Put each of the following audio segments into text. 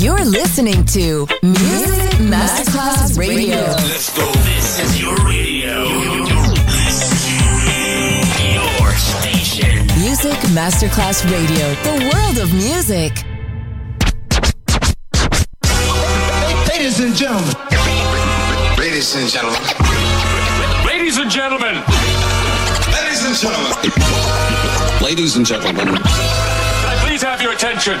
You're listening to Music Masterclass Radio. Let's go. This is your radio. Your, your station. Music Masterclass Radio. The world of music. Ladies and gentlemen. Ladies and gentlemen. Ladies and gentlemen. Ladies and gentlemen. Ladies and gentlemen. Can I please have your attention?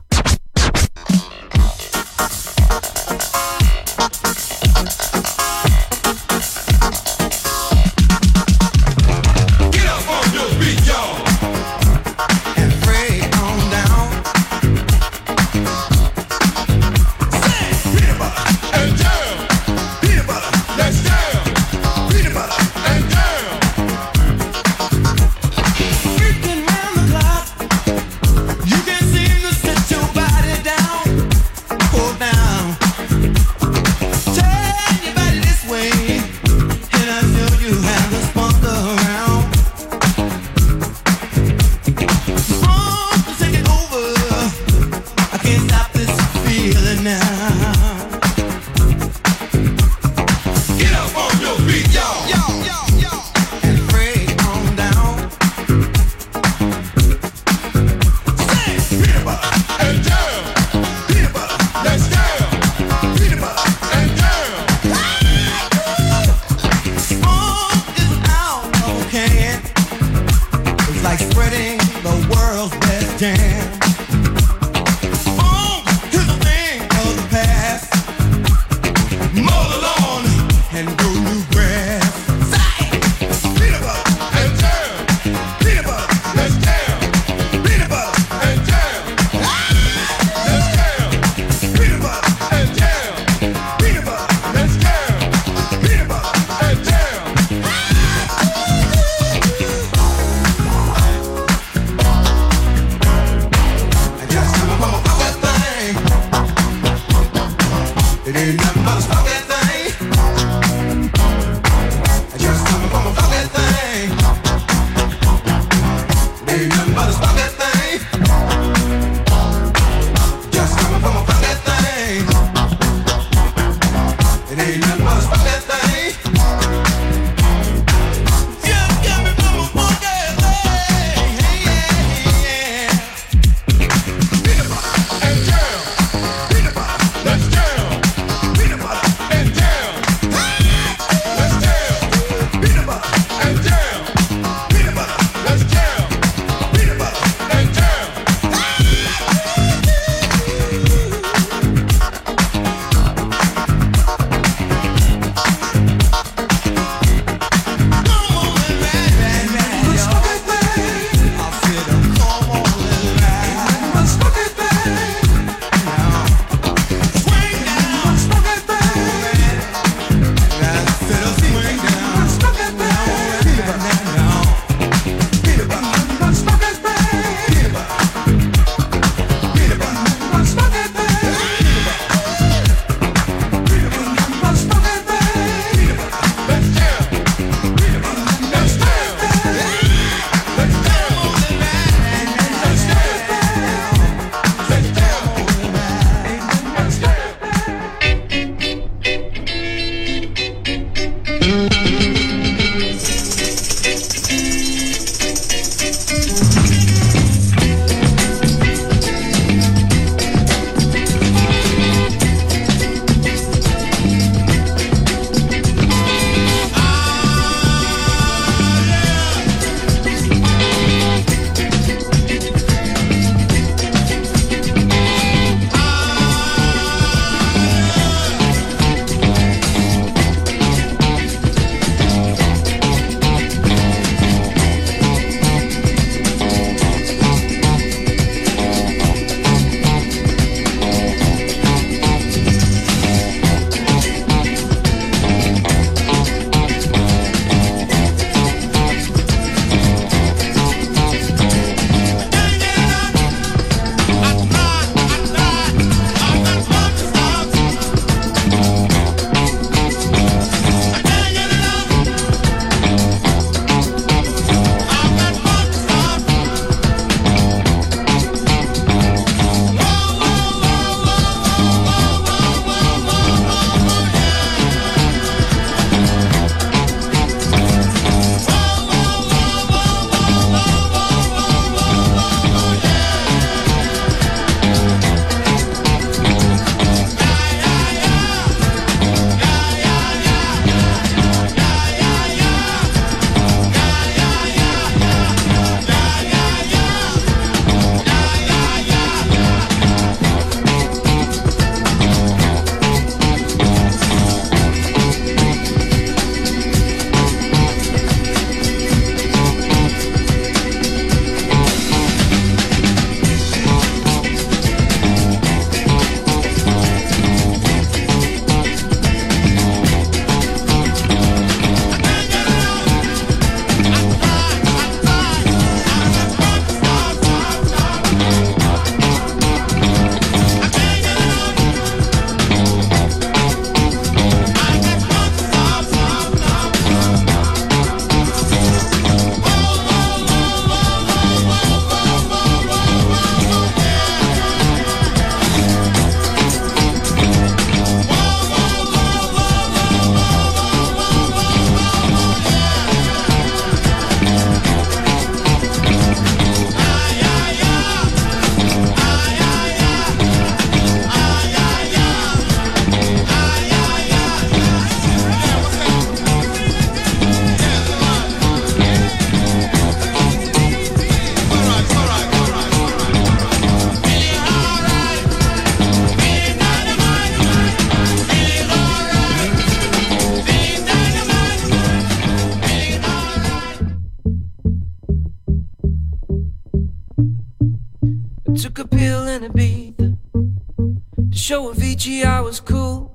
Know Avicii, I was cool.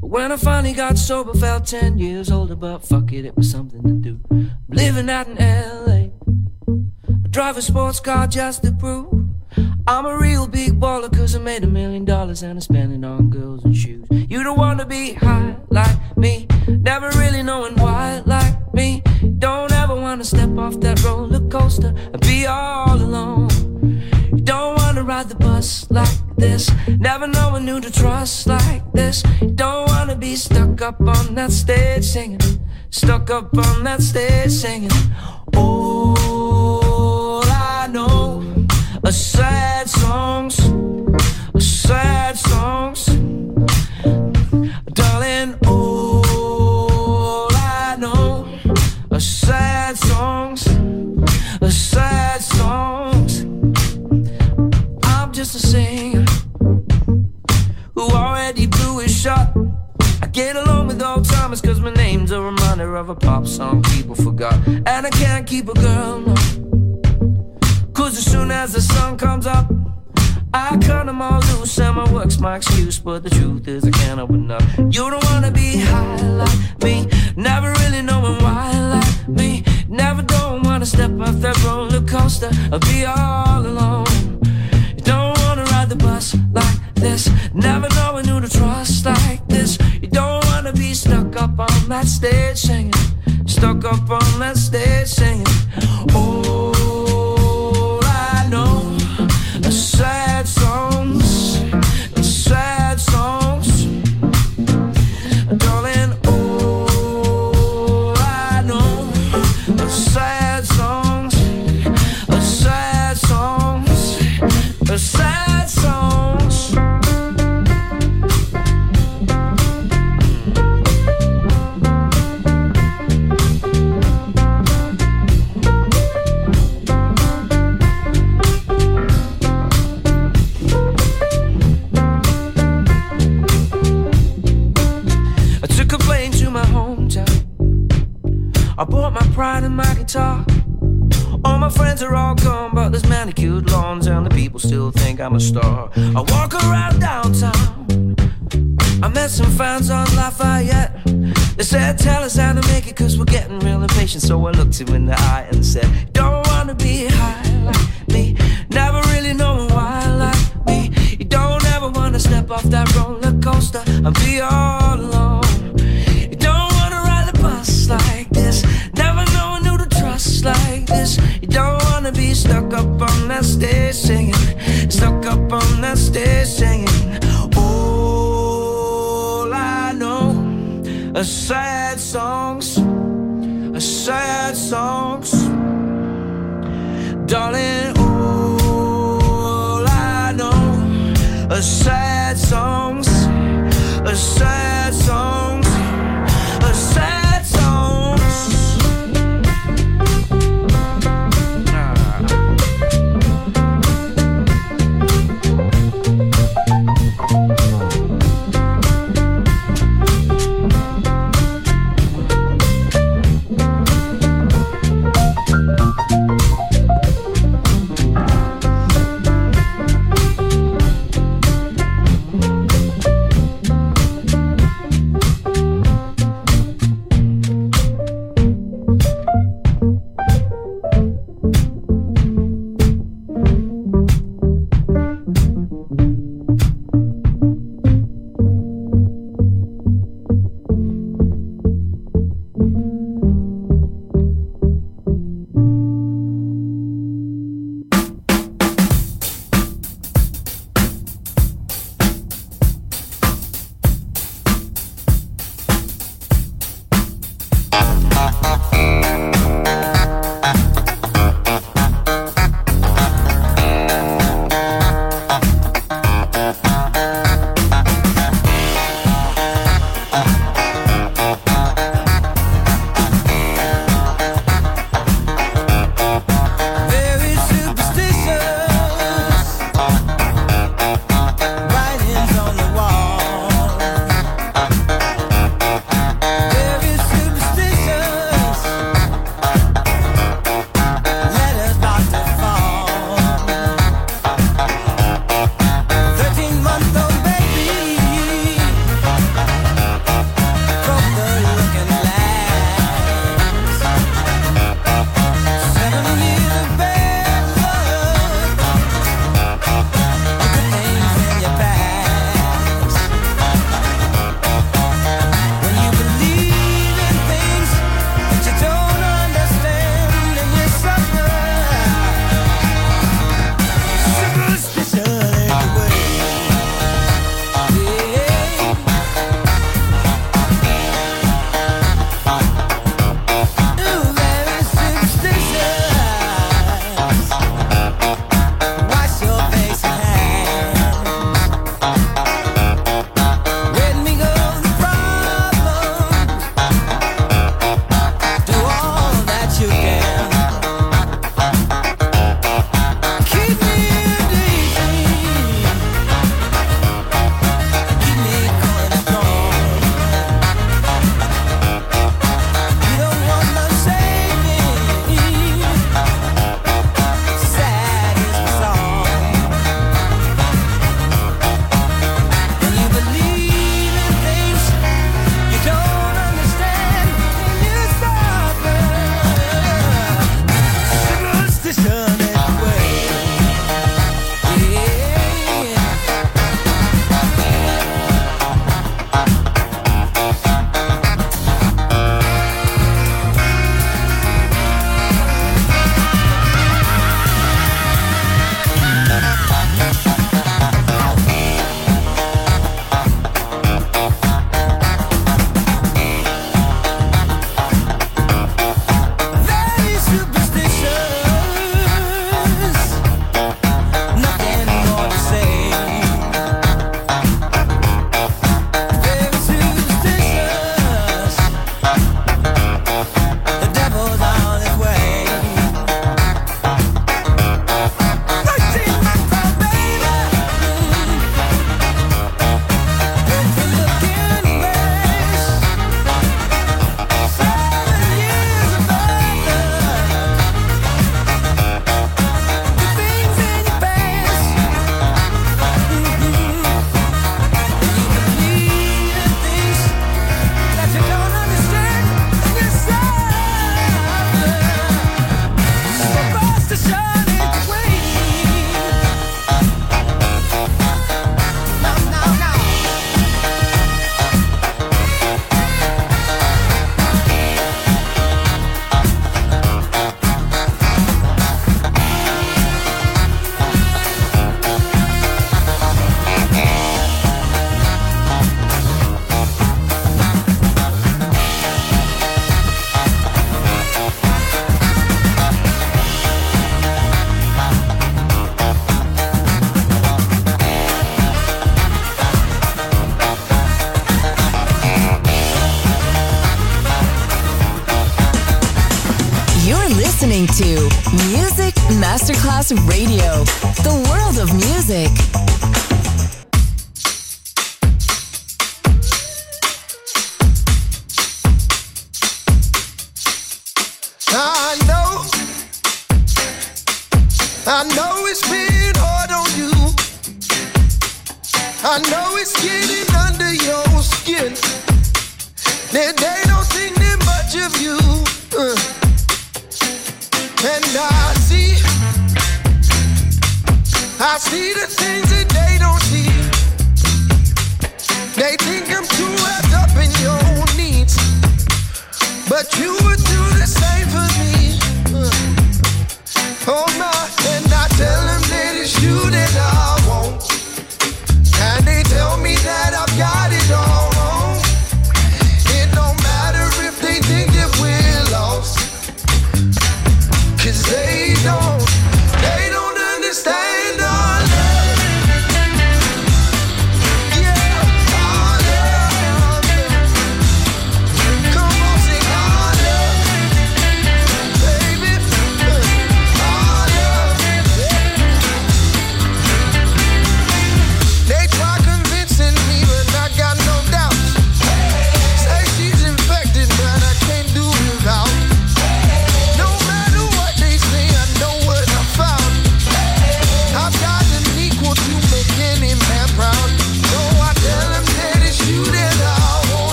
When I finally got sober, felt 10 years older, but fuck it, it was something to do. Living out in LA. I drive a sports car just to prove I'm a real big baller, cause I made a million dollars and I spent it on girls and shoes. You don't wanna be high like me, never really knowing why like me. Don't ever wanna step off that roller coaster and be all alone. Ride the bus like this, never knowing who to trust like this. Don't wanna be stuck up on that stage singing, stuck up on that stage singing. All I know are sad songs, get along with old timers cause my name's a reminder of a pop song people forgot. And I can't keep a girl, no. Cause as soon as the sun comes up, I cut them all loose and my work's my excuse. But the truth is, I can't open up. You don't wanna be high like me, never really knowing why like me. Never don't wanna step off that roller coaster or be all alone. You don't wanna ride the bus like this, never knowing who to trust like this. Stuck up on that stage singing, stuck up on that stage singing. All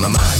my mind.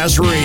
Masterclass Radio.